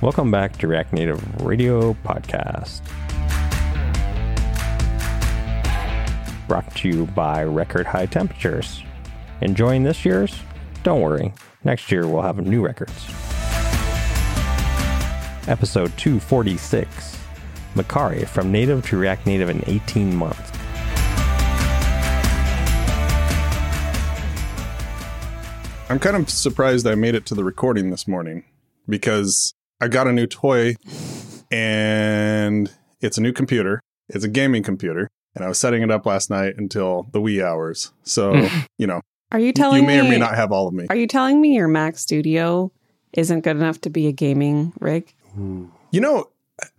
Welcome back to React Native Radio Podcast. Brought to you by Record High Temperatures. Enjoying this year's? Don't worry, next year we'll have new records. Episode 246 Mercari from Native to React Native in 18 months. I'm kind of surprised I made it to the recording this morning because I got a new toy and it's a new computer. It's a gaming computer. And I was setting it up last night until the wee hours. So, hmm. you know, Are you telling you may me? or may not have all of me. Are you telling me your Mac Studio isn't good enough to be a gaming rig? You know,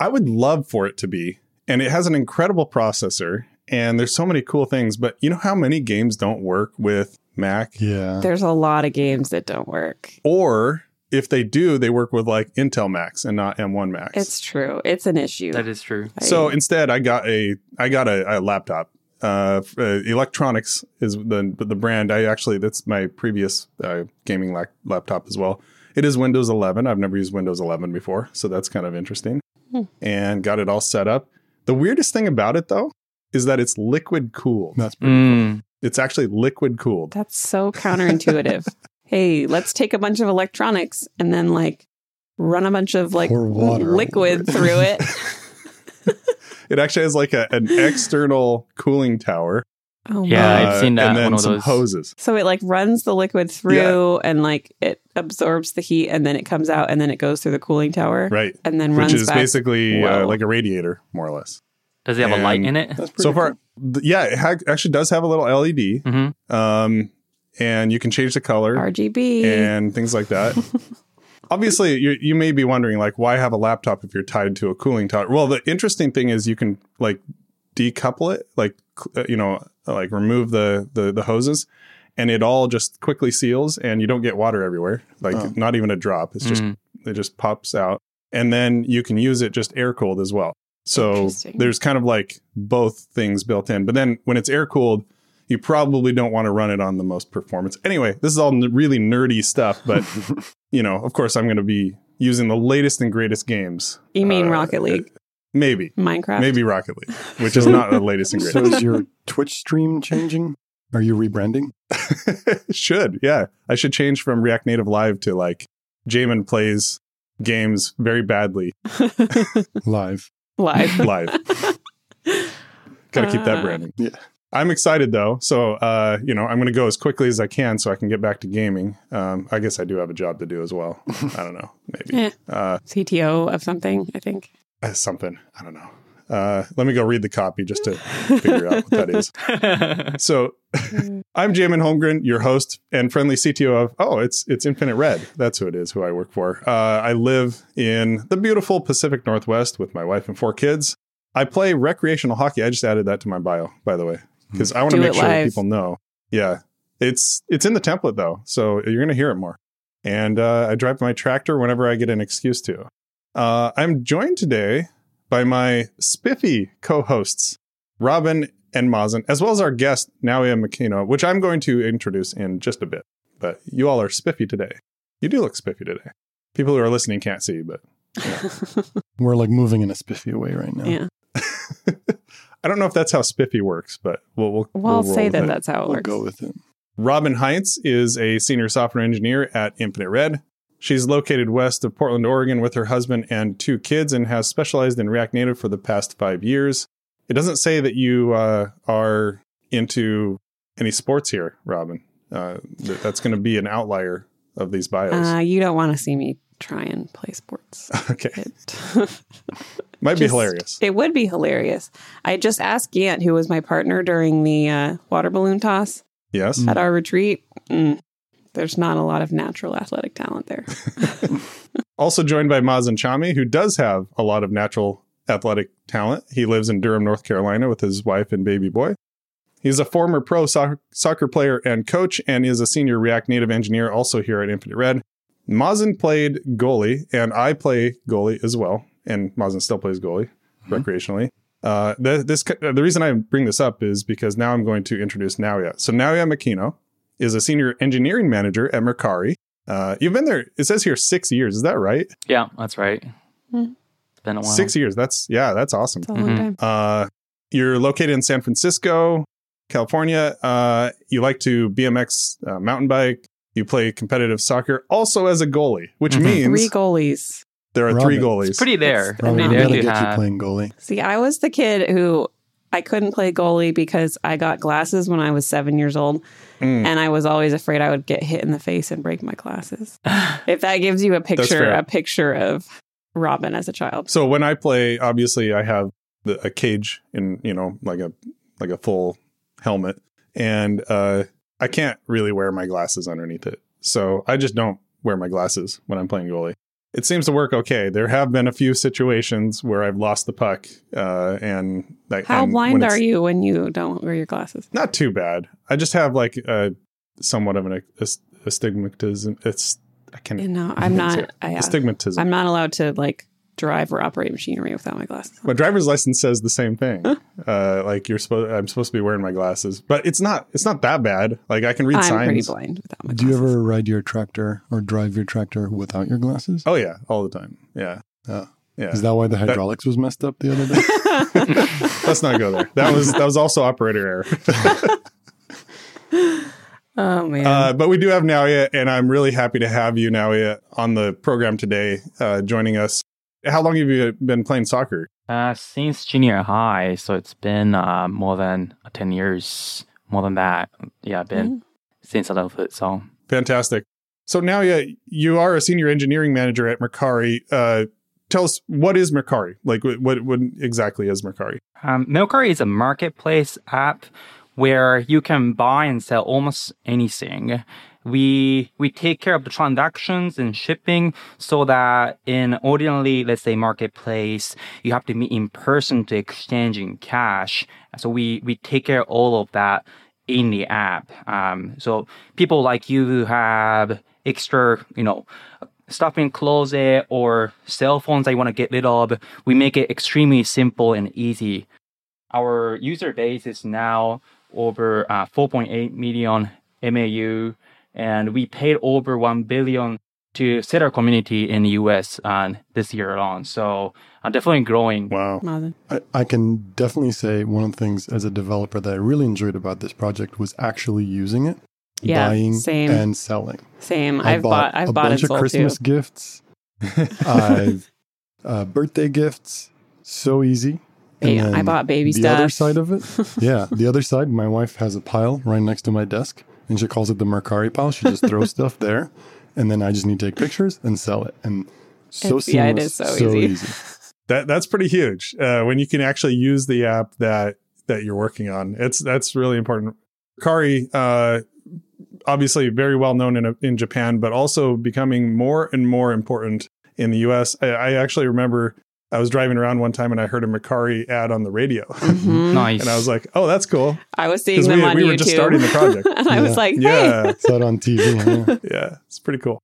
I would love for it to be. And it has an incredible processor and there's so many cool things. But you know how many games don't work with Mac? Yeah. There's a lot of games that don't work. Or if they do, they work with like Intel Macs and not M1 Macs. It's true. It's an issue. That is true. I- So instead, I got a I got a, a laptop. Uh, uh, Eluktronics is the the brand. I actually that's my previous uh, gaming lap- laptop as well. It is Windows 11. I've never used Windows 11 before, so that's kind of interesting. Hmm. And got it all set up. The weirdest thing about it though is that it's liquid cooled. That's pretty Mm. It's actually liquid cooled. That's so counterintuitive. hey, let's take a bunch of electronics and then like run a bunch of like water liquid it. through it. It actually has like a, an external cooling tower. Oh Yeah, my. I've seen that, And then one of some those. hoses. So it like runs the liquid through and like it absorbs the heat and then it comes out and then it goes through the cooling tower Right. and then Which runs is back. basically uh, like a radiator, more or less. Does it have a light in it? So far, cool. th- yeah, it ha- actually does have a little LED, hmm um, and you can change the color RGB. and things like that. Obviously, you you may be wondering like, why have a laptop if you're tied to a cooling tower? Well, the interesting thing is you can like decouple it, like uh, you know, like remove the the, the hoses. And it all just quickly seals, and you don't get water everywhere. Like Oh. not even a drop. It's just Mm. it just pops out, and then you can use it just air cooled as well. So there's kind of like both things built in. But then when it's air cooled, you probably don't want to run it on the most performance. Anyway, this is all n- really nerdy stuff, but you know, of course, I'm going to be using the latest and greatest games. you mean Uh, Rocket League, Maybe, Minecraft? maybe Rocket League, which is not the latest and greatest. So is your Twitch stream changing? Are you rebranding? should yeah, I should change from React Native Live to like Jamin plays games very badly Live. Live. live. Got to keep that Uh, branding. Yeah. I'm excited though. So, uh, you know, I'm going to go as quickly as I can so I can get back to gaming. Um, I guess I do have a job to do as well. I don't know. Maybe. Yeah. Uh, CTO of something, I think. uh, something. I don't know. Uh, let me go read the copy just to figure out what that is. So, I'm Jamin Holmgren, your host and friendly CTO of Oh, it's it's Infinite Red. That's who it is. Who I work for. Uh, I live in the beautiful Pacific Northwest with my wife and four kids. I play recreational hockey. I just added that to my bio, by the way, because I want to make sure live. people know. Yeah, it's it's in the template though, so you're gonna hear it more. And uh, I drive my tractor whenever I get an excuse to. Uh, I'm joined today by my spiffy co-hosts, Robin and Mazen, as well as our guest, Naoya Makino, which I'm going to introduce in just a bit. But you all are spiffy today. You do look spiffy today. People who are listening can't see, but We're like moving in a spiffy way right now. Yeah. I don't know if that's how spiffy works, but we'll we'll, Well, I'll we'll say that it. that's how it We'll works. go with it. Robin Heinz is a senior software engineer at Infinite Red. She's located west of Portland, Oregon, with her husband and two kids, and has specialized in React Native for the past five years. It doesn't say that you uh, are into any sports here, Robin. Uh, that's going to be an outlier of these bios. Uh, you don't want to see me try and play sports. okay, It, might be hilarious. it would be hilarious. I just asked Gant, who was my partner during the uh, water balloon toss Yes. at our retreat. Mm, there's not a lot of natural athletic talent there. Also joined by Mazen Chami, who does have a lot of natural athletic talent. He lives in Durham, North Carolina with his wife and baby boy. He's a former pro soc- soccer player and coach, and is a senior React Native engineer also here at Infinite Red. Mazen played goalie, and I play goalie as well. And Mazen still plays goalie recreationally. Uh, th- this the reason I bring this up is because now I'm going to introduce Naoya. So Naoya Makino is a senior engineering manager at Mercari. Uh, you've been there. It says here six years. Is that right? Yeah, that's right. Hmm. It's been a while. Six years. That's yeah. That's awesome. It's a long Mhm. time. Uh, you're located in San Francisco, California. Uh, you like to BMX uh, mountain bike. You play competitive soccer, also as a goalie, which Mhm. means Three goalies. there are three goalies. It's pretty there. It's Probably Yeah, Pretty there gotta to get you playing goalie. See, I was the kid who I couldn't play goalie because I got glasses when I was seven years old, Mm. and I was always afraid I would get hit in the face and break my glasses. if that gives you a picture, a picture of Robin as a child. So when I play, obviously I have the, a cage in, you know, like a like a full helmet, and uh, I can't really wear my glasses underneath it. So I just don't wear my glasses when I'm playing goalie. It seems to work okay. There have been a few situations where I've lost the puck, uh, and that, How and blind are you when you don't wear your glasses? Not too bad. I just have like a somewhat of an astigmatism. It's I can You know, I'm not. I, astigmatism. I'm not allowed to like drive or operate machinery without my glasses. on. My driver's license says the same thing. Uh, like you're supposed, I'm supposed to be wearing my glasses, but it's not. It's not that bad. Like I can read signs. I'm pretty blind without my Do you ever ride your tractor or drive your tractor without your glasses? Oh yeah, all the time. Yeah, Oh. yeah. Is that why the hydraulics was messed up the other day? Let's not go there. That was that was also operator error. Oh man. Uh, but we do have Naoya, and I'm really happy to have you, Naoya, on the program today, uh, joining us. How long have you been playing soccer? Uh, since junior high, so it's been uh, more than 10 years, more than that. Yeah, been since I adulthood. So, Fantastic. So Naoya, you are a senior engineering manager at Mercari. Uh, tell us what is Mercari? Like, what what, what exactly is Mercari? um, Mercari is a marketplace app where you can buy and sell almost anything. We we take care of the transactions and shipping so that in ordinarily, let's say marketplace, you have to meet in person to exchange in cash. So we we take care of all of that in the app. Um, so people like you who have extra, you know, stuff in closet or cell phones that you want to get rid of, we make it extremely simple and easy. Our user base is now over uh, 4.8 million MAU, and we paid over 1 billion to set our community in the US uh, this year alone. So uh, definitely growing. Wow. I, I can definitely say one of the things as a developer that I really enjoyed about this project was actually using it, Yeah, buying same. and selling. Same. I I've bought. I've a bought bunch of Christmas too. gifts. I've uh, birthday gifts. So easy. And Yeah, I bought baby the stuff. other side of it, yeah, the other side. My wife has a pile right next to my desk, and she calls it the Mercari pile. She just throws stuff there, and then I just need to take pictures and sell it. And so It's- yeah, it seamless, is so easy. That that's pretty huge. Uh, when you can actually use the app that that you're working on, it's that's really important. Kari, uh, obviously very well known in in Japan, but also becoming more and more important in the U.S. I, I actually remember I was driving around one time and I heard a Mercari ad on the radio, Mhm. Nice. and I was like, "Oh, that's cool." I was seeing them we, on we YouTube. were just starting the project. and I was Yeah. like, hey, yeah, Saw it on TV. yeah. yeah, it's pretty cool.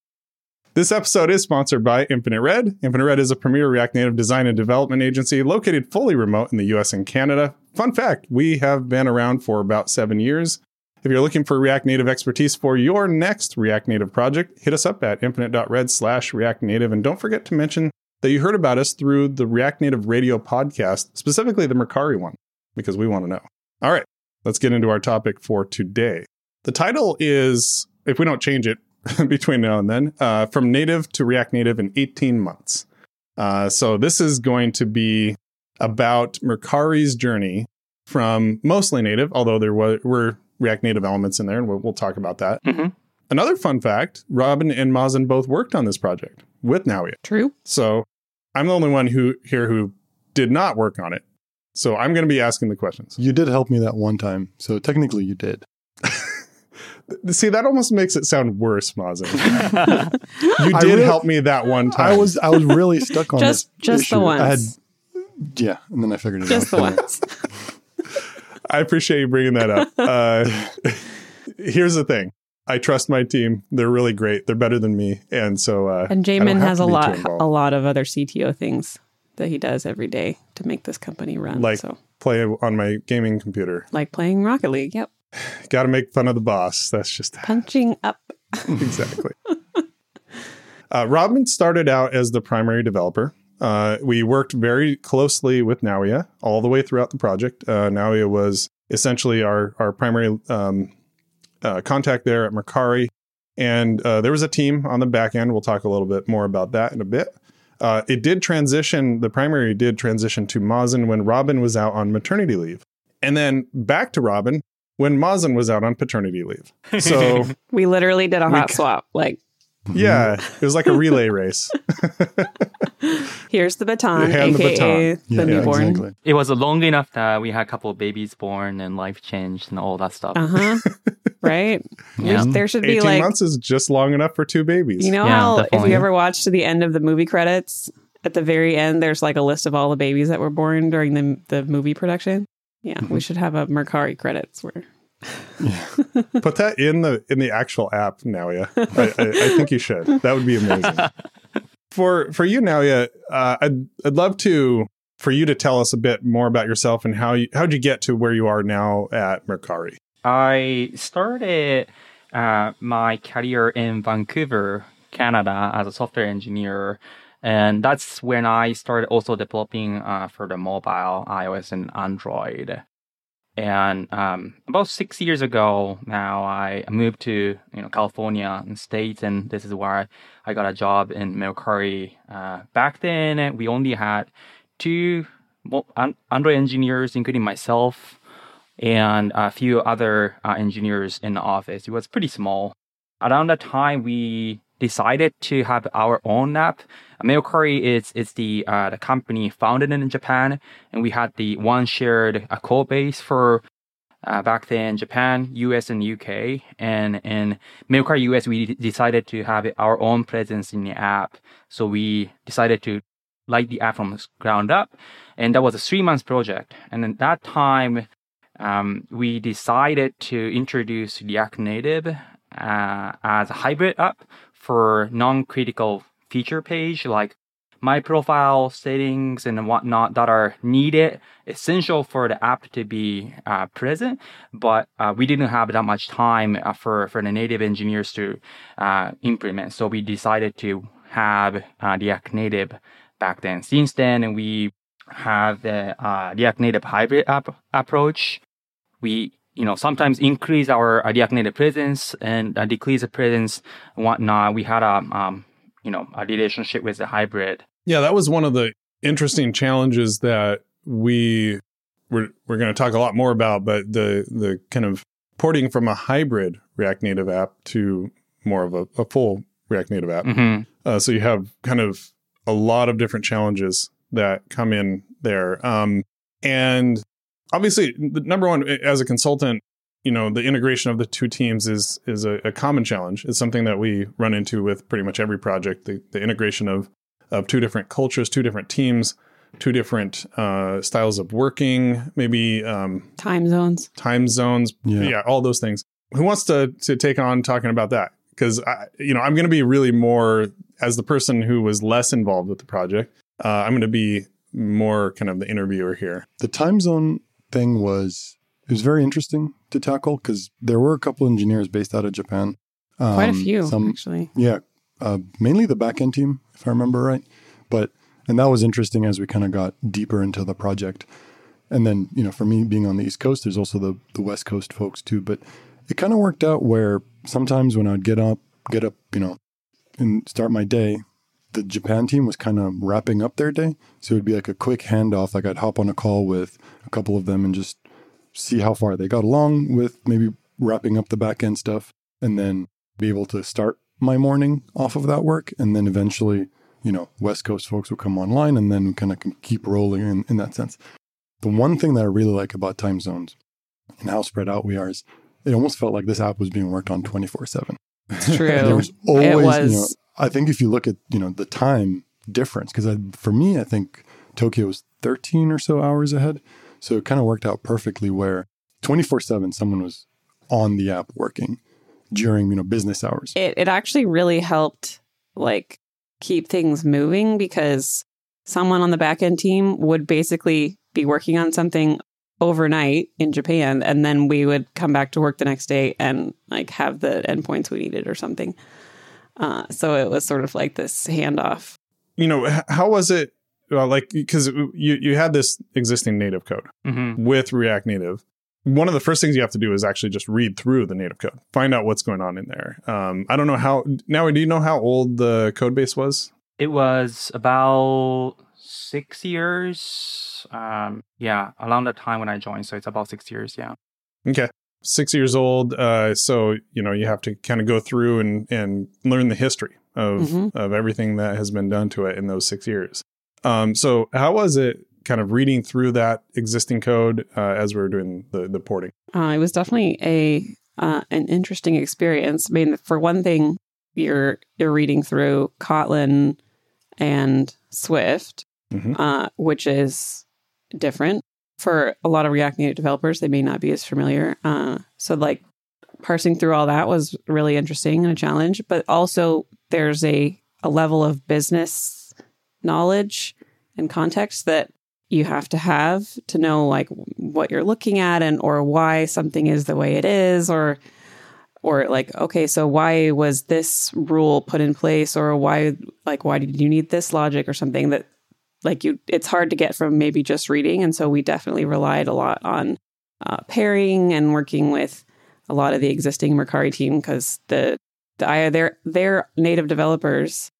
This episode is sponsored by Infinite Red. Infinite Red is a premier React Native design and development agency located fully remote in the US and Canada. Fun fact we have been around for about seven years. If you're looking for React Native expertise for your next React Native project, hit us up at infinite.red slash React Native. And don't forget to mention that you heard about us through the React Native radio podcast, specifically the Mercari one, because we want to know. All right, let's get into our topic for today. The title is, if we don't change it between now and then, uh, from native to React Native in 18 months. Uh, so this is going to be about Mercari's journey from mostly native, although there were, were React Native elements in there, and we'll, we'll talk about that. Mhm. Another fun fact Robin and Mazen both worked on this project with Naoya. true. So I'm the only one who here who did not work on it. So I'm going to be asking the questions. You did help me that one time, so technically you did. See, that almost makes it sound worse, Mazen. You did really- help me that one time. I was I was really stuck on Just- this just the issue. I had, yeah, and then I figured it Just the out. ones. I appreciate you bringing that up. Uh, here's the thing. I trust my team. They're really great. They're better than me, and so uh, And Jamin has a lot, a lot of other CTO things that he does every day to make this company run. Like- so, Play on my gaming computer. like playing Rocket League. Yep. Got to make fun of the boss. That's just Punching up. exactly. uh, Robin started out as the primary developer. Uh, we worked very closely with Naoya all the way throughout the project. Uh, Naoya was essentially our our primary um, uh, contact there at Mercari, and uh, there was a team on the back end. We'll talk a little bit more about that in a bit. Uh, it did transition. The primary did transition to Mazen when Robin was out on maternity leave, and then back to Robin when Mazen was out on paternity leave. So We literally did a hot c- swap. Like, yeah, it was like a relay race. here's the baton, Hand the aka baton. the, Yeah, newborn. exactly. It was long enough that we had a couple of babies born and life changed and all that stuff. Uh huh. Right. Yeah. There should be 18 like months is just long enough for two babies. You know Yeah, how if definitely. you ever watch to the end of the movie credits, at the very end, there's like a list of all the babies that were born during the the movie production. Yeah, Mm-hmm. we should have a Mercari credits where Put that in the in the actual app, Naoya. I, I, I think you should. That would be amazing. For for you, Naoya, uh, I'd I'd love to for you to tell us a bit more about yourself and how you how'd you get to where you are now at Mercari. I started uh, my career in Vancouver, Canada, as a software engineer. And that's when I started also developing uh, for the mobile, iOS, and Android. And um, about six years ago now, I moved to you know California and States, and this is where I got a job in Mercari. Uh, back then, we only had two Android engineers, including myself, and a few other uh, engineers in the office. It was pretty small. Around that time, we decided to have our own app. Mercari is is the uh, the company founded in Japan, and we had the one shared uh, code base for uh, back then Japan, US, and UK. And in Mercari US, we d- decided to have our own presence in the app. So we decided to light the app from ground up, and that was a three month project. And at that time, um, we decided to introduce React Native uh, as a hybrid app for non-critical feature page like my profile settings and whatnot that are needed essential for the app to be uh, present. But uh, we didn't have that much time uh, for for the native engineers to uh, implement. So we decided to have uh, react native back then. Since then we have the uh, react native hybrid app approach we you know sometimes increase our uh, React Native presence and uh, decrease the presence and whatnot. We had a um, you know a relationship with the hybrid. Yeah, that was one of the interesting challenges that we we're we're going to talk a lot more about, but the the kind of porting from a hybrid React Native app to more of a, a full React Native app. hmm Uh, so you have kind of a lot of different challenges that come in there. Um, and obviously, the number one, as a consultant, you know, the integration of the two teams is is a, a common challenge. It's something that we run into with pretty much every project. The, the integration of of two different cultures, two different teams, two different uh, styles of working, maybe um, time zones. time zones, Yeah. yeah. all those things. Who wants to to take on talking about that? Because you know, I'm going to be really more as the person who was less involved with the project. Uh, I'm going to be more kind of the interviewer here. The time zone thing was it was very interesting to tackle because there were a couple engineers based out of Japan. Quite a Um, few, Some, actually. yeah, uh, mainly the backend team, if I remember right. But and that was interesting as we kind of got deeper into the project. And then you know, for me being on the East Coast, there's also the the West Coast folks too. But it kind of worked out where sometimes when I'd get up, get up, you know, and start my day, the Japan team was kind of wrapping up their day. So it would be like a quick handoff. Like I'd hop on a call with a couple of them and just see how far they got along with maybe wrapping up the back end stuff and then be able to start my morning off of that work. And then eventually, you know, West Coast folks will come online and then kind of can keep rolling in, in that sense. The one thing that I really like about time zones and how spread out we are is it almost felt like this app was being worked on 24 7. It's true. there was always, it was. I think if you look at, you know, the time difference, because for me, I think Tokyo was 13 or so hours ahead. So it kind of worked out perfectly where 24 7, someone was on the app working during, you know, business hours. it it actually really helped like keep things moving because someone on the back end team would basically be working on something overnight in Japan, and then we would come back to work the next day and like have the endpoints we needed or something. Uh, so it was sort of like this handoff. You know, how was it? Well, like because you you had this existing native code hmm with React Native. One of the first things you have to do is actually just read through the native code, find out what's going on in there. Um, I don't know how now. Do you know how old the code base was? It was about six years. Um, yeah, around the time when I joined. So it's about six years. Yeah. Okay. Six years old. Uh, so, you know, you have to kind of go through and, and learn the history of, Mhm. of everything that has been done to it in those six years. Um, so how was it kind of reading through that existing code uh, as we were doing the, the porting? Uh, it was definitely a uh, an interesting experience. I mean, for one thing, you're you're reading through Kotlin and Swift, Mhm. uh, which is different for a lot of React Native developers. They may not be as familiar. Uh, so, like parsing through all that was really interesting and a challenge. But also, there's a a level of business knowledge and context that you have to have to know like what you're looking at and or why something is the way it is or or like okay so why was this rule put in place or why like why did you need this logic or something that like you it's hard to get from maybe just reading and so we definitely relied a lot on uh, pairing and working with a lot of the existing Mercari team because the the I they're they're native developers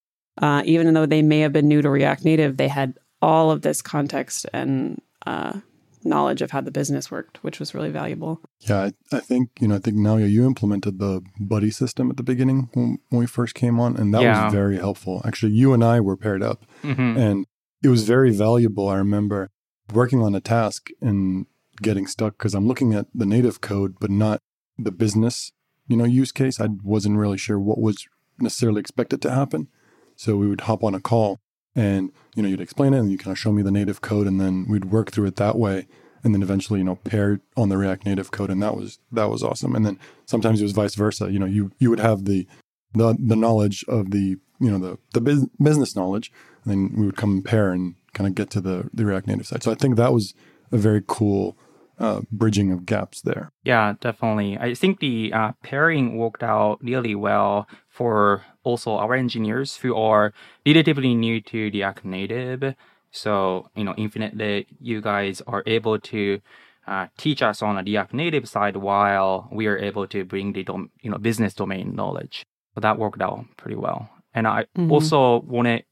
uh, even though they may have been new to React Native they had all of this context and uh, knowledge of how the business worked which was really valuable Yeah, I, I think you know. I think Naoya, you implemented the buddy system at the beginning when, when we first came on, and that Yeah. was very helpful. Actually, you and I were paired up, hmm and it was very valuable. I remember working on a task and getting stuck because I'm looking at the native code, but not the business, you know, use case. I wasn't really sure what was necessarily expected to happen. So we would hop on a call and, you know, you'd explain it and you kind of show me the native code and then we'd work through it that way. And then eventually, you know, pair on the React Native code. And that was, that was awesome. And then sometimes it was vice versa. You know, you, you would have the, the, the knowledge of the, you know, the, the bus- business knowledge and then we would come and pair and kind of get to the, the React Native side. So I think that was a very cool uh, bridging of gaps there. Yeah, definitely. I think the uh, pairing worked out really well for also our engineers who are relatively new to React Native. So, you know, infinitely, you guys are able to uh, teach us on the React Native side while we are able to bring the dom- you know business domain knowledge. So that worked out pretty well. And I Mhm. also wanted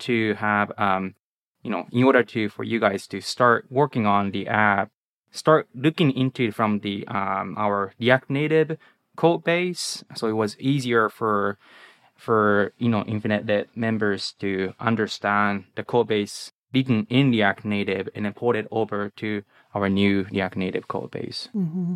to have, um, you know, in order to for you guys to start working on the app, start looking into it from the um, our React Native code base. So it was easier for for you know Infinite Red members to understand the code base written in React Native and then port it over to our new React Native code base.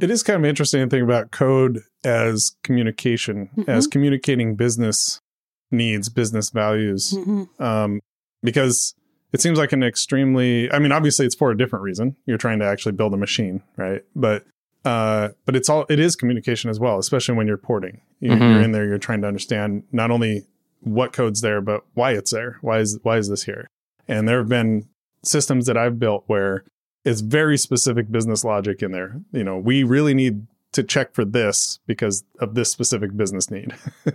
It is kind of interesting to think about code as communication, as communicating business needs, business values. Mhm. um, because it seems like an extremely i mean obviously it's for a different reason. You're trying to actually build a machine right? But uh, but it's all it is communication as well especially when you're porting. You're, Mhm. you're in there you're trying to understand not only what code's there but why it's there. Why is why is this here? And there have been systems that i've built where it's very specific business logic in there. You know we really need to check for this because of this specific business need.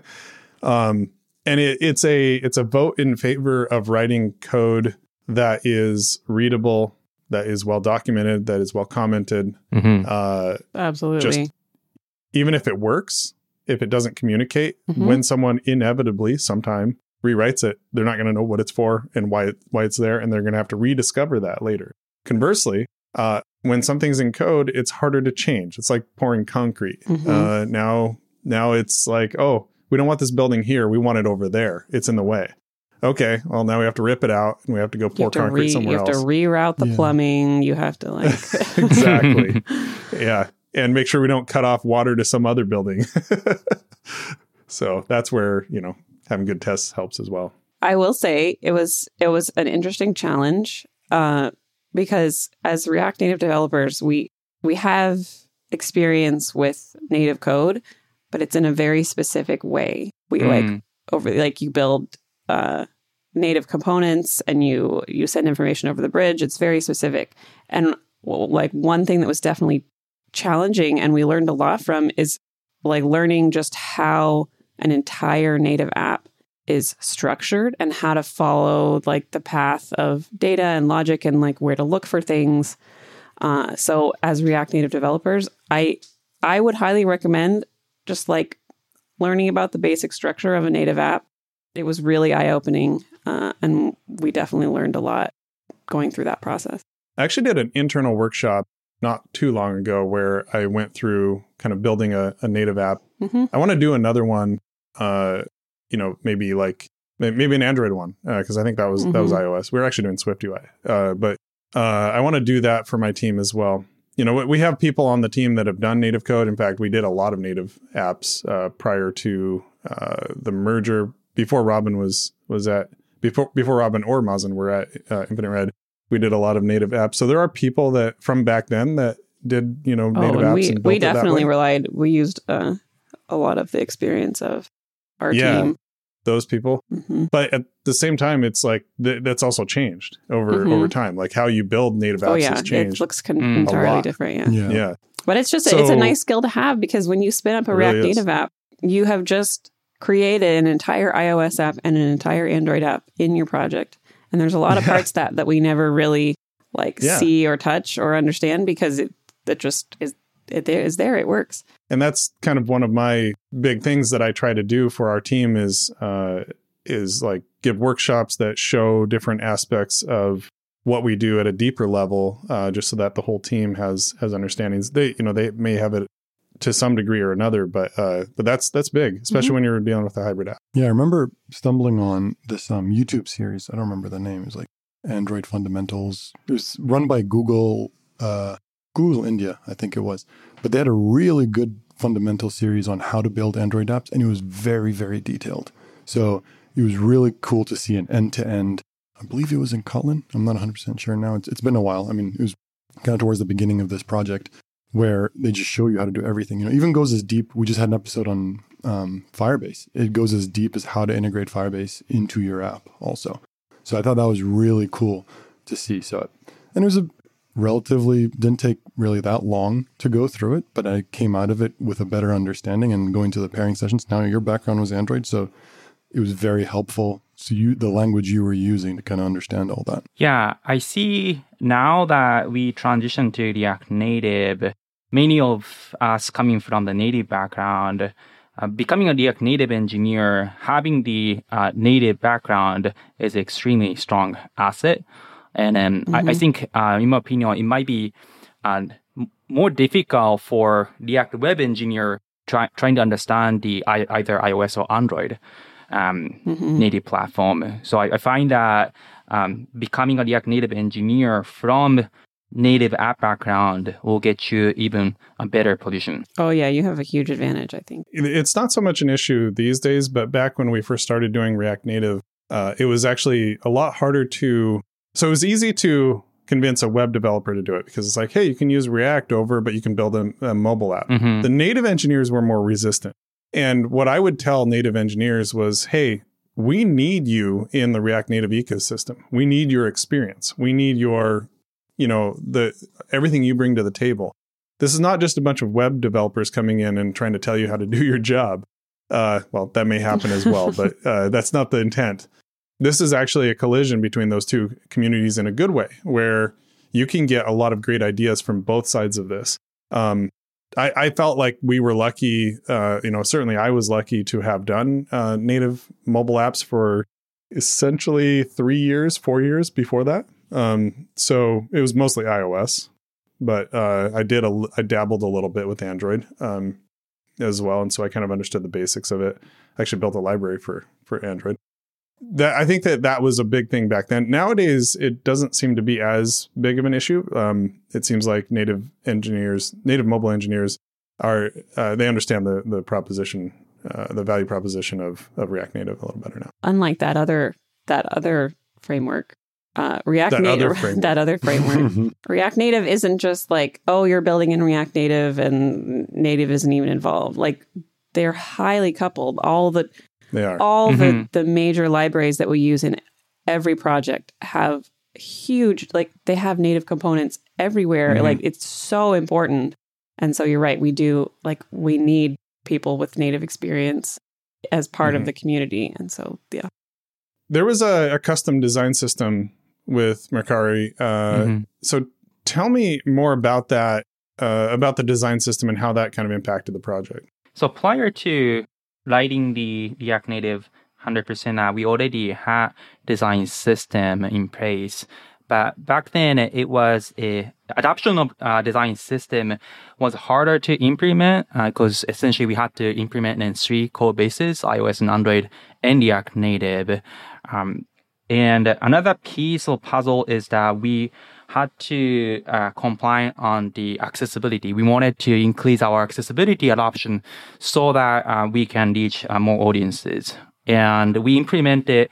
Um and it, it's a it's a vote in favor of writing code that is readable that is well documented that is well commented Mm-hmm. uh, absolutely just even if it works if it doesn't communicate Mhm. when someone inevitably sometime rewrites it they're not going to know what it's for and why it, why it's there and they're going to have to rediscover that later conversely uh, when something's in code it's harder to change it's like pouring concrete Mhm. uh, now now it's like oh we don't want this building here. We want it over there. It's in the way. Okay well now we have to rip it out and we have to go you pour have, to, concrete re- you have else. to reroute the Yeah. plumbing. You have to like exactly. Yeah. And make sure we don't cut off water to some other building. So that's where you know having good tests helps as well. I will say it was it was an interesting challenge uh, because as React Native developers, we we have experience with native code, but it's in a very specific way. We like Mm. over like you build uh, native components and you you send information over the bridge. It's very specific. And like one thing that was definitely challenging and we learned a lot from is like learning just how an entire native app is structured and how to follow like the path of data and logic and like where to look for things. Uh, so as React Native developers, I I would highly recommend just like learning about the basic structure of a native app. It was really eye opening, uh, and we definitely learned a lot going through that process. I actually did an internal workshop not too long ago where I went through kind of building a, a native app. hmm I want to do another one, uh, you know, maybe like maybe an Android one because I think that was that was Mhm. iOS. We were actually doing Swift UI, uh, but uh, I want to do that for my team as well. You know, we- have people on the team that have done native code. In fact, we did a lot of native apps uh, prior to uh, the merger. Before Robin was was at before before Robin or Mazen were at uh, Infinite Red, we did a lot of native apps. So there are people that from back then that did you know Oh, native and apps we we definitely relied. We used uh, a lot of the experience of our Yeah. team. Those people. hmm but at the same time it's like th- that's also changed over Mhm. over time like how you build native apps Oh yeah, has it changed looks con- Mm. Entirely different. Yeah. Yeah. yeah But it's just a, it's a nice skill to have because when you spin up a React really. Native app, you have just created an entire iOS app and an entire Android app in your project. And there's a lot of Yeah. parts that that we never really like Yeah. see or touch or understand because it that just is it there is there it works. and that's kind of one of my big things that i try to do for our team is uh is like give workshops that show different aspects of what we do at a deeper level uh just so that the whole team has has understandings they you know they may have it to some degree or another but uh but that's that's big especially when you're dealing with a hybrid app Yeah, I remember stumbling on this um, YouTube series. I don't remember the name. It was like Android Fundamentals. It was run by Google, uh, Google India, I think it was. But they had a really good fundamental series on how to build Android apps, and it was very, very detailed. So it was really cool to see an end to end. I believe it was in Kotlin. I'm not 100% sure now. It's, it's been a while. I mean, it was kind of towards the beginning of this project where they just show you how to do everything. You know, even goes as deep. We just had an episode on um, Firebase. It goes as deep as how to integrate Firebase into your app, also. So I thought that was really cool to see. So, and it was a relatively didn't take really that long to go through it, but I came out of it with a better understanding and going to the pairing sessions. Naoya background was Android, so it was very helpful. So you the language you were using to kind of understand all that. Yeah, I see now that we transitioned to React Native, many of us coming from the native background, uh, becoming a React Native engineer, having the uh, native background is extremely strong asset. And um, I, I think, uh, in my opinion, it might be uh, m- more difficult for React Web engineer try, trying to understand the I, either iOS or Android um, native platform. So I, I find that um, becoming a React Native engineer from native app background will get you even a better position. Oh yeah, you have a huge advantage, I think. it's not so much an issue these days, but back when we first started doing React Native, uh, it was actually a lot harder to. So it was easy to convince a web developer to do it because it's like, hey, you can use React over, but you can build a, a mobile app. Mhm. The native engineers were more resistant. And what I would tell native engineers was, hey, we need you in the React Native ecosystem. We need your experience. We need your, you know, the everything you bring to the table. This is not just a bunch of web developers coming in and trying to tell you how to do your job. Uh, well, that may happen as well, but uh, that's not the intent. This is actually a collision between those two communities in a good way, where you can get a lot of great ideas from both sides of this. Um, I, I felt like we were lucky. Uh, you know, certainly I was lucky to have done uh, native mobile apps for essentially three years, four years before that. Um, so it was mostly iOS, but uh, I did a, I dabbled a little bit with Android um, as well, and so I kind of understood the basics of it. I actually built a library for for Android. That I think that that was a big thing back then. Nowadays, it doesn't seem to be as big of an issue. Um, it seems like native engineers, native mobile engineers, are uh, they understand the the proposition, uh, the value proposition of of React Native a little better now. Unlike that other that other framework, uh, React That Native, other framework. that other framework, React Native isn't just like, oh, you're building in React Native and native isn't even involved. Like they're highly coupled. All the They are. all Mhm. the the major libraries that we use in every project have huge like they have native components everywhere. Mhm. Like it's so important. And so you're right, we do like we need people with native experience as part Mhm. of the community. And so yeah. There was a, a custom design system with Mercari. Uh, Mhm. So tell me more about that, uh, about the design system and how that kind of impacted the project. So prior to writing the React Native 100% app, we already had design system in place. But back then, it was a adoption of uh, design system was harder to implement because essentially we had to implement in three code bases: iOS and Android and React Native. Um, and another piece of puzzle is that we had to uh, comply on the accessibility. We wanted to increase our accessibility adoption so that uh, we can reach uh, more audiences. And we implemented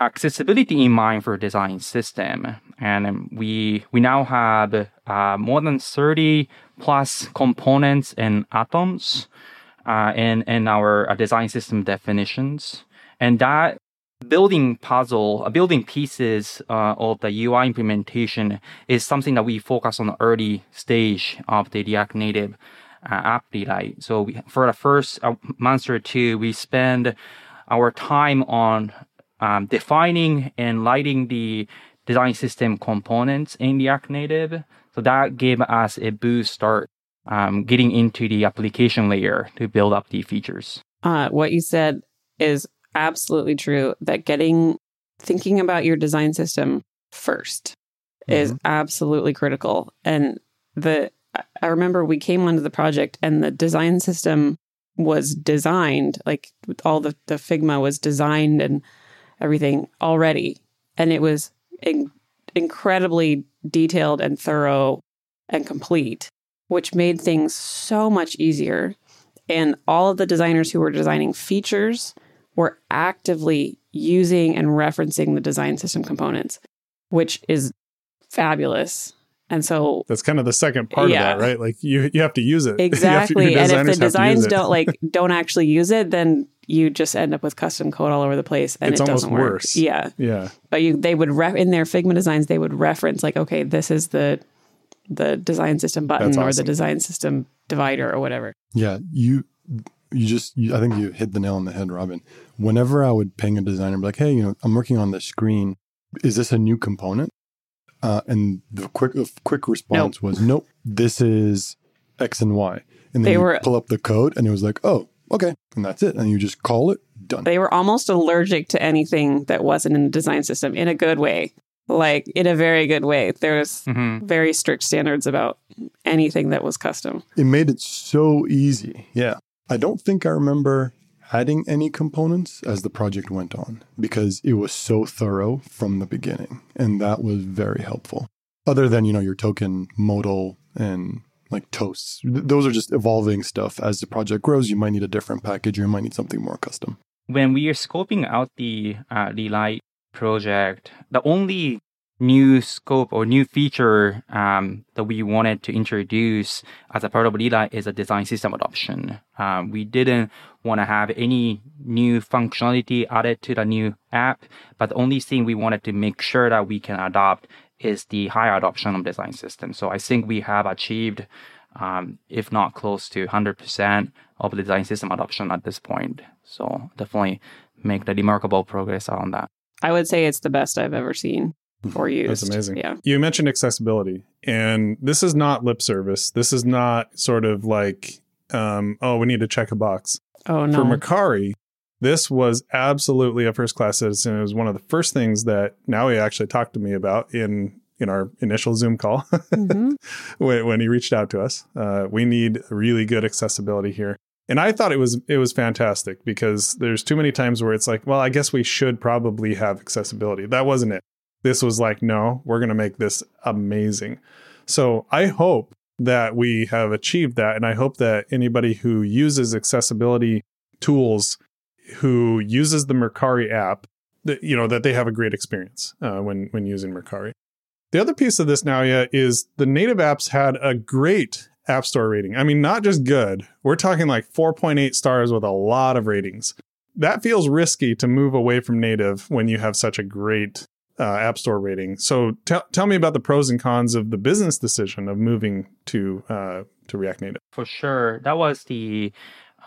accessibility in mind for design system. And we we now have uh, more than 30 plus components and atoms uh, in, in our uh, design system definitions. And that building puzzle, uh, building pieces uh, of the UI implementation is something that we focus on the early stage of the React Native uh, app rewrite. So we, for the first uh, month or two, we spend our time on um, defining and lighting the design system components in React Native. So that gave us a boost start um, getting into the application layer to build up the features. Uh, what you said is absolutely true that getting thinking about your design system 1st is mm-hmm. absolutely critical. And the i remember we came onto the project and the design system was designed like all the, the figma was designed and everything already. And it was in, incredibly detailed and thorough and complete which made things so much easier. And all of the designers who were designing features were actively using and referencing the design system components, which is fabulous. And so That's kind of the second part Yeah. of that, right? Like you, you have to use it. You have to- exactly, and if designers the have use designs it. don't like don't actually use it, then you just end up with custom code all over the place, and It's it almost doesn't work. worse. Yeah, yeah. but you they would ref in their Figma designs they would reference like, okay, this is the the design system button That's or the design system divider or whatever. Yeah, you you just you, I think you hit the nail on the head, Robin. Whenever I would ping a designer, be like, "Hey, you know, I'm working on this screen. Is this a new component?" Uh, and the quick the quick response was, "Nope, this is X and Y." And then They you were- pull up the code, and it was like, "Oh, okay," and that's it. And you just call it done. they were almost allergic to anything that wasn't in the design system in a good way like in a very good way there's Mm-hmm. very strict standards about anything that was custom it made it so easy. Yeah. I don't think I remember adding any components as the project went on because it was so thorough from the beginning. And that was very helpful. Other than, you know, your token modal and like toasts. Those are just evolving stuff. As the project grows, you might need a different package or you might need something more custom. when we are scoping out the uh, the light project, the only new scope or new feature um, that we wanted to introduce as a part of Relight is a design system adoption. Um, we didn't want to have any new functionality added to the new app, but the only thing we wanted to make sure that we can adopt is the high adoption of design system. So I think we have achieved, um, if not close to 100% of the design system adoption at this point. So definitely make the remarkable progress on that. i would say it's the best i've ever seen or used That's amazing. yeah You mentioned accessibility, and this is not lip service. This is not sort of like, um, oh, we need to check a box. oh For no Mercari, this was absolutely a first class citizen. It was one of the first things that Naoya actually talked to me about in in our initial Zoom call Mhm. when, when he reached out to us. Uh, we need really good accessibility here. And I thought it was it was fantastic because there's too many times where it's like, well, I guess we should probably have accessibility. That wasn't it. This was like, no, we're going to make this amazing. So I hope that we have achieved that, and I hope that anybody who uses accessibility tools, who uses the Mercari app, that you know that they have a great experience uh, when when using Mercari. The other piece of this now, yeah, is the native apps had a great app store rating. I mean, not just good. We're talking like 4.8 stars with a lot of ratings. that feels risky to move away from native when you have such a great uh, app store rating. So tell tell me about the pros and cons of the business decision of moving to uh, to React Native. For sure, that was the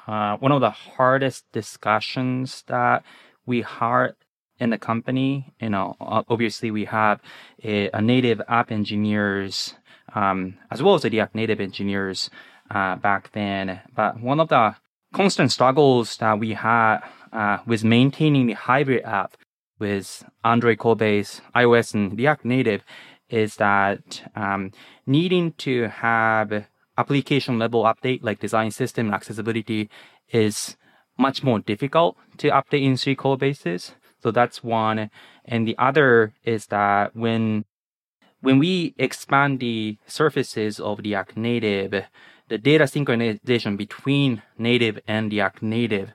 uh, one of the hardest discussions that we had in the company. You know, obviously we have a, a native app engineers um, as well as the React Native engineers uh, back then. But one of the constant struggles that we had uh, with maintaining the hybrid app with Android code base, iOS, and React Native is that um, needing to have application level update like design system and accessibility is much more difficult to update in three code bases. So that's one. And the other is that when when we expand the surfaces of React Native, the data synchronization between native and React Native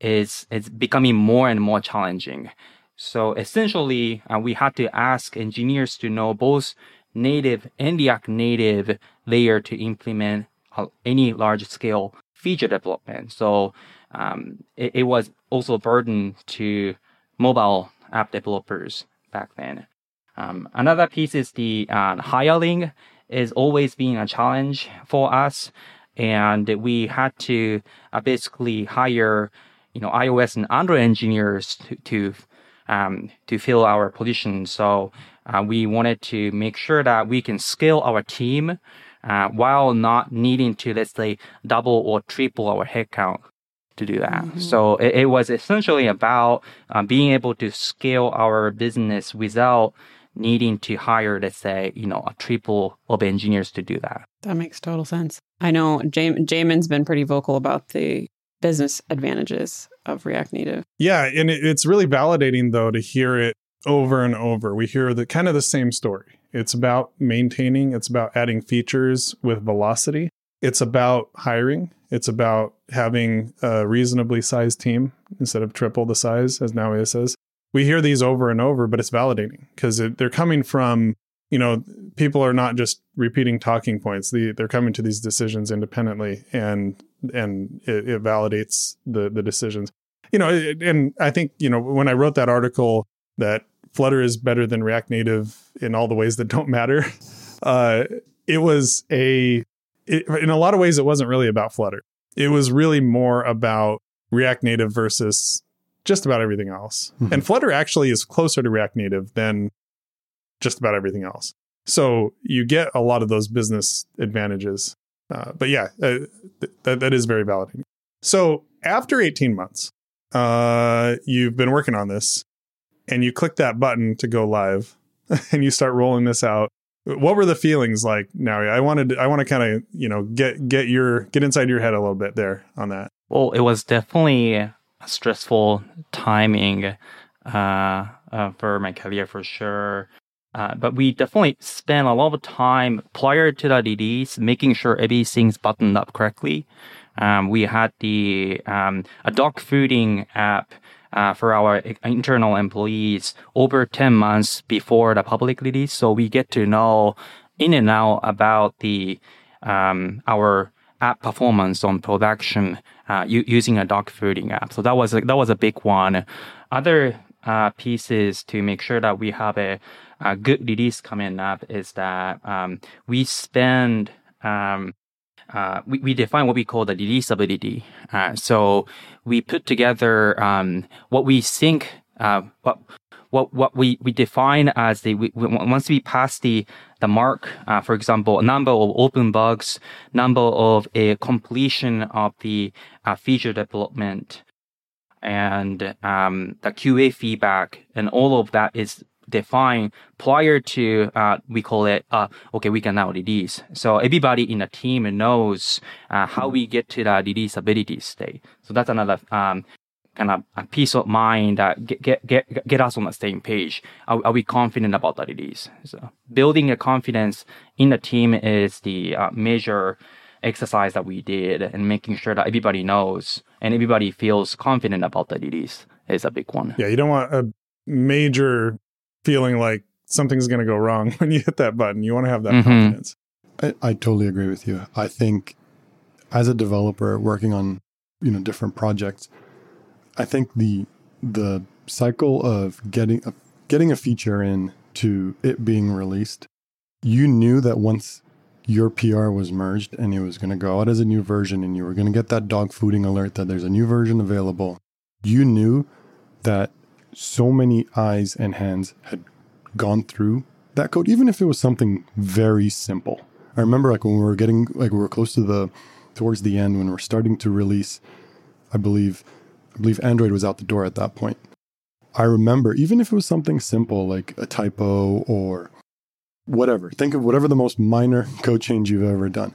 is is becoming more and more challenging. So essentially, uh, we had to ask engineers to know both native and React Native layer to implement uh, any large scale feature development. So um, it, it, was also a burden to mobile app developers back then. Um, another piece is the uh, hiring is always being a challenge for us, and we had to uh, basically hire you know iOS and Android engineers to to, um, to fill our position. So uh, we wanted to make sure that we can scale our team uh, while not needing to let's say double or triple our headcount to do that. Mm-hmm. So it, it, was essentially about uh, being able to scale our business without needing to hire, let's say, you know, a triple of engineers to do that. That makes total sense. I know Jam- Jamon's been pretty vocal about the business advantages of React Native. Yeah, and it, it's really validating though to hear it over and over. We hear the kind of the same story. It's about maintaining, it's about adding features with velocity. It's about hiring. It's about having a reasonably sized team instead of triple the size, as Naoya says. We hear these over and over, but it's validating because they're coming from you know, people are not just repeating talking points. they're coming to these decisions independently, and and it, it validates the the decisions. You know, and I think you know when I wrote that article that Flutter is better than React Native in all the ways that don't matter. Uh, it was a it, in a lot of ways it wasn't really about Flutter. It was really more about React Native versus just about everything else. Mm-hmm. And Flutter actually is closer to React Native than just about everything else. So you get a lot of those business advantages. Uh, but yeah, uh, th- that, that is very validating. So after 18 months, uh, you've been working on this and you click that button to go live and you start rolling this out. What were the feelings like now? I wanted, I want to kind of, you know, get, get your, get inside your head a little bit there on that. Well, it was definitely a stressful timing, uh, uh for my career for sure. Uh, but we definitely spend a lot of time prior to the release making sure everything's buttoned up correctly. Um, we had the um, a dog fooding app uh, for our internal employees over 10 months before the public release. So we get to know in and out about the um, our app performance on production uh, u- using a dog fooding app. So that was a, that was a big one. Other uh, pieces to make sure that we have a a good release coming up is that um, we spend um, uh, we, we define what we call the releasability. Uh, so we put together um, what we think uh, what what what we, we define as the we, once we pass the the mark, uh, for example, number of open bugs, number of a completion of the uh, feature development, and um, the QA feedback, and all of that is defined prior to uh, we call it uh, okay we can now release. So everybody in the team knows uh, how we get to the releasability state. So that's another um, kind of a peace of mind that get, get, get, get us on the same page. Are, are we confident about the release? So building a confidence in the team is the uh, major exercise that we did and making sure that everybody knows and everybody feels confident about the release is a big one. Yeah you don't want a major feeling like something's going to go wrong when you hit that button. You want to have that mm-hmm. confidence. I, I totally agree with you. I think as a developer working on you know different projects, I think the the cycle of getting a, getting a feature in to it being released, you knew that once your PR was merged and it was going to go out as a new version and you were going to get that dog fooding alert that there's a new version available. You knew that so many eyes and hands had gone through that code, even if it was something very simple. I remember like when we were getting like we were close to the towards the end when we we're starting to release, I believe I believe Android was out the door at that point. I remember even if it was something simple like a typo or whatever, think of whatever the most minor code change you've ever done.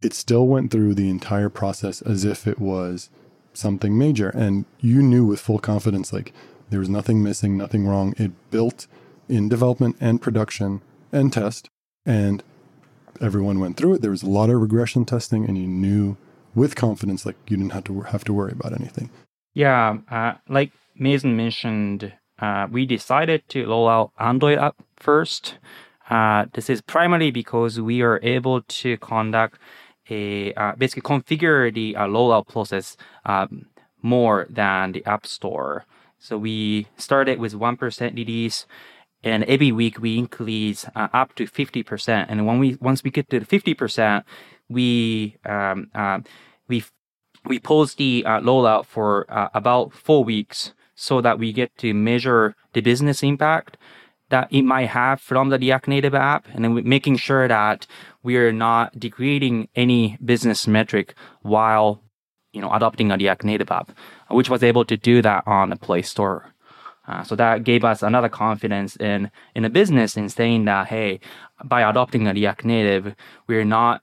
It still went through the entire process as if it was something major. And you knew with full confidence, like there was nothing missing, nothing wrong. It built in development and production and test. And everyone went through it. There was a lot of regression testing, and you knew with confidence, like you didn't have to have to worry about anything. Yeah, uh, like Mazen mentioned, uh, we decided to roll out Android app first. Uh, this is primarily because we are able to conduct a uh, basically configure the uh, rollout process um, more than the App Store. So we started with one percent release, and every week we increase uh, up to fifty percent. And when we once we get to the fifty percent, we um, uh, we we pause the uh, rollout for uh, about four weeks so that we get to measure the business impact that it might have from the React Native app, and then making sure that we are not degrading any business metric while you know adopting a React Native app, which was able to do that on the Play Store. Uh, so that gave us another confidence in in a business in saying that hey, by adopting a React Native, we're not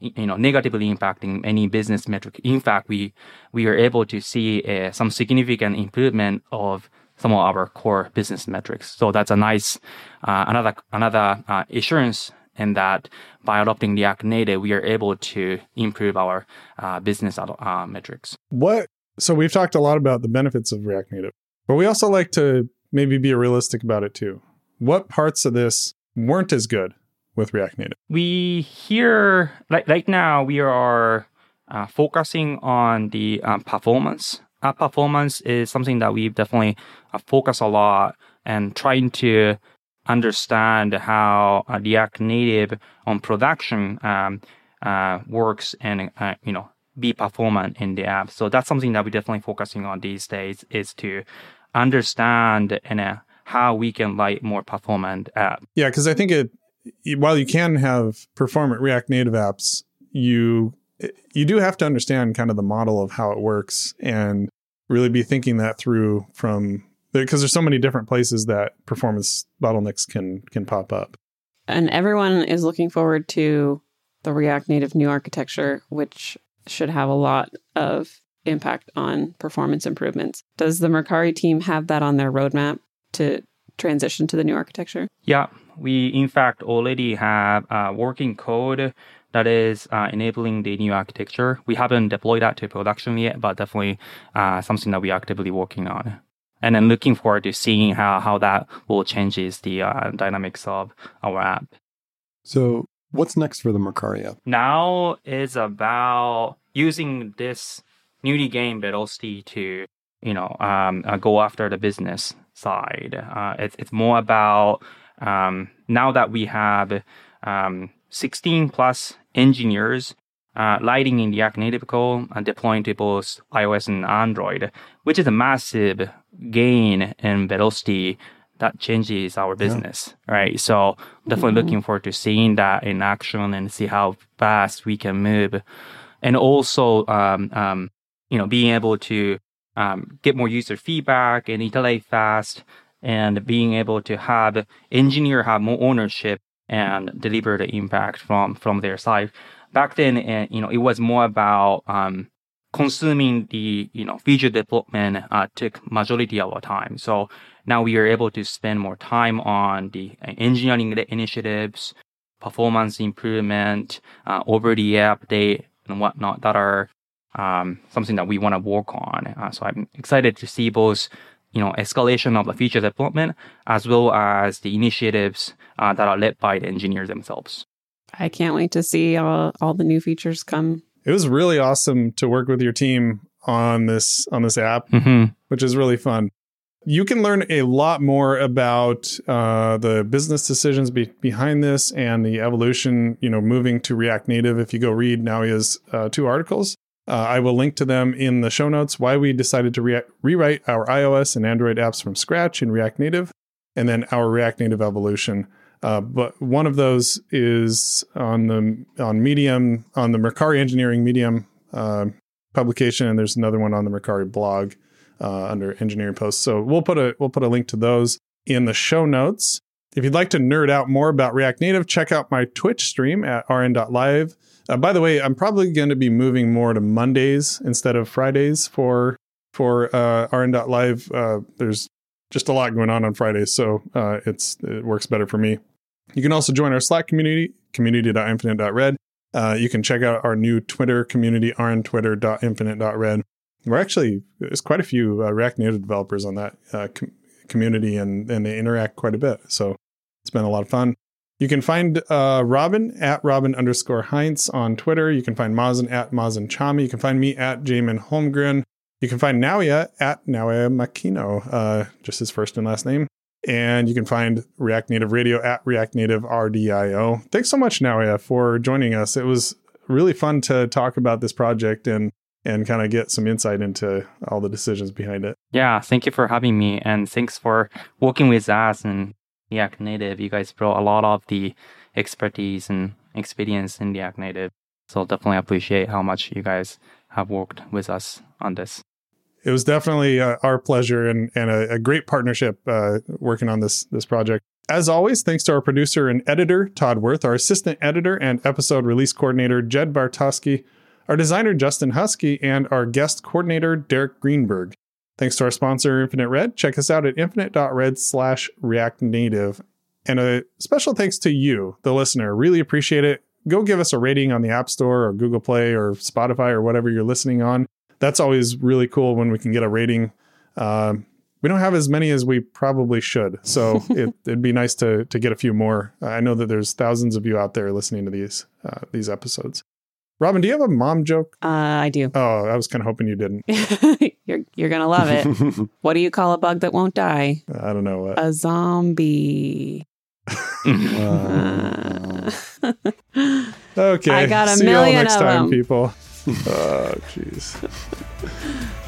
you know negatively impacting any business metric. In fact, we we are able to see uh, some significant improvement of some of our core business metrics. So that's a nice uh, another another uh, assurance in that by adopting React Native, we are able to improve our uh, business uh, metrics. What? So we've talked a lot about the benefits of React Native, but we also like to maybe be realistic about it too. What parts of this weren't as good with React Native? We here like right now we are uh, focusing on the um, performance app performance is something that we've definitely uh, focused a lot and trying to understand how uh, React Native on production um, uh, works and uh, you know be performant in the app. So that's something that we're definitely focusing on these days is to understand and uh, how we can write more performant app. Yeah, because I think it while you can have performant React Native apps, you you do have to understand kind of the model of how it works and really be thinking that through from because there's so many different places that performance bottlenecks can can pop up. And everyone is looking forward to the React Native new architecture, which should have a lot of impact on performance improvements. Does the Mercari team have that on their roadmap to transition to the new architecture? Yeah, we in fact already have uh, working code that is uh, enabling the new architecture. We haven't deployed that to production yet, but definitely uh, something that we're actively working on. And then looking forward to seeing how, how that will changes the uh, dynamics of our app. So what's next for the Mercari app? Now is about using this newly gained velocity to, you know, um, uh, go after the business side. Uh, it's, it's more about um, now that we have um, 16 plus engineers uh, lighting in React Native code and deploying to both iOS and Android, which is a massive gain in velocity that changes our business, yeah. right? So definitely mm-hmm. looking forward to seeing that in action and see how fast we can move, and also, um, um, you know, being able to um, get more user feedback and iterate fast, and being able to have engineer have more ownership and deliver the impact from from their side. Back then, uh, you know, it was more about um, consuming the you know feature development uh, took majority of our time. So now we are able to spend more time on the engineering initiatives, performance improvement, uh, over the update and whatnot that are um, something that we want to work on. Uh, so I'm excited to see both you know escalation of the feature development as well as the initiatives uh, that are led by the engineers themselves. I can't wait to see all, all the new features come it was really awesome to work with your team on this on this app, hmm which is really fun. You can learn a lot more about uh, the business decisions be- behind this and the evolution, you know, moving to React Native. If you go read Naoya's uh, two articles, uh, I will link to them in the show notes. Why we decided to rea- rewrite our iOS and Android apps from scratch in React Native, and then our React Native evolution. Uh, but one of those is on the on Medium on the Mercari Engineering Medium uh, publication, and there's another one on the Mercari blog uh, under engineering posts. So we'll put a we'll put a link to those in the show notes. If you'd like to nerd out more about React Native, check out my Twitch stream at rn.live. Uh, by the way, I'm probably going to be moving more to Mondays instead of Fridays for for uh, rn.live. Uh, there's just a lot going on on Fridays, so uh, it's it works better for me. You can also join our Slack community, community.infinite.red. Uh, you can check out our new Twitter community, rntwitter.infinite.red. We're actually, there's quite a few uh, React Native developers on that uh, com- community and, and they interact quite a bit. So it's been a lot of fun. You can find uh, Robin at Robin underscore Heinze on Twitter. You can find Mazen at Mazen Chami. You can find me at Jamon Holmgren. You can find Naoya at Naoya Makino, uh, just his first and last name. And you can find React Native Radio at React Native RDIO. Thanks so much, Naoya, for joining us. It was really fun to talk about this project and and kind of get some insight into all the decisions behind it. Yeah, thank you for having me, and thanks for working with us and React Native. You guys brought a lot of the expertise and experience in React Native. So definitely appreciate how much you guys have worked with us on this. It was definitely uh, our pleasure and, and a, a great partnership uh, working on this this project. As always, thanks to our producer and editor, Todd Werth, our assistant editor and episode release coordinator, Jed Bartausky, our designer, Justin Huskey, and our guest coordinator, Derek Greenberg. Thanks to our sponsor, Infinite Red. Check us out at infinite.red slash React Native. And a special thanks to you, the listener. Really appreciate it. Go give us a rating on the App Store or Google Play or Spotify or whatever you're listening on. That's always really cool when we can get a rating. Um, we don't have as many as we probably should, so it, it'd be nice to to get a few more. I know that there's thousands of you out there listening to these uh, these episodes. Robin, do you have a mom joke? Uh, I do. Oh, I was kind of hoping you didn't. you're you're gonna love it. what do you call a bug that won't die? I don't know what. A zombie. Wow. Okay, I got a see you all million next of time, them. people. oh, jeez.